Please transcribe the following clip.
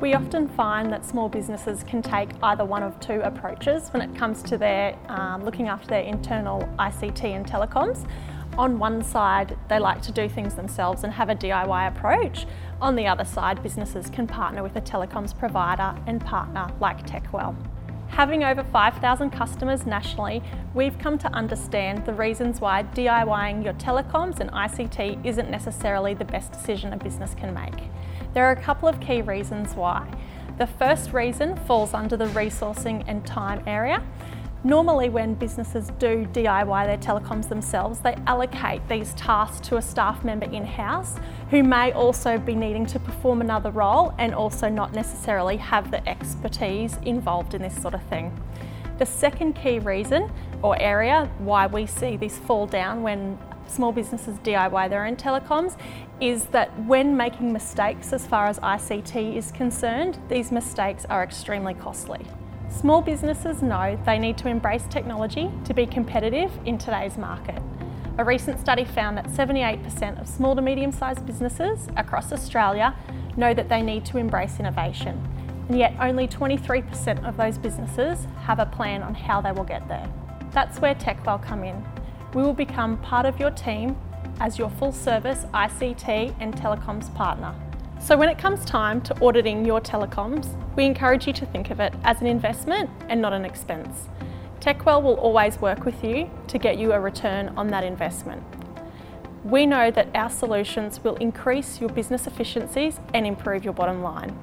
We often find that small businesses can take either one of two approaches when it comes to their um, looking after their internal ICT and telecoms. On one side, they like to do things themselves and have a DIY approach. On the other side, businesses can partner with a telecoms provider and partner like Techwell. Having over 5,000 customers nationally, we've come to understand the reasons why DIYing your telecoms and ICT isn't necessarily the best decision a business can make. There are a couple of key reasons why. The first reason falls under the resourcing and time area. Normally when businesses do DIY their telecoms themselves, they allocate these tasks to a staff member in-house who may also be needing to perform another role and also not necessarily have the expertise involved in this sort of thing. The second key reason or area why we see this fall down when small businesses DIY their own telecoms is that when making mistakes as far as ICT is concerned, these mistakes are extremely costly. Small businesses know they need to embrace technology to be competitive in today's market. A recent study found that 78% of small to medium sized businesses across Australia know that they need to embrace innovation, and yet only 23% of those businesses have a plan on how they will get there. That's where Techwell come in. We will become part of your team as your full service ICT and telecoms partner. So when it comes time to auditing your telecoms, we encourage you to think of it as an investment and not an expense. Techwell will always work with you to get you a return on that investment. We know that our solutions will increase your business efficiencies and improve your bottom line.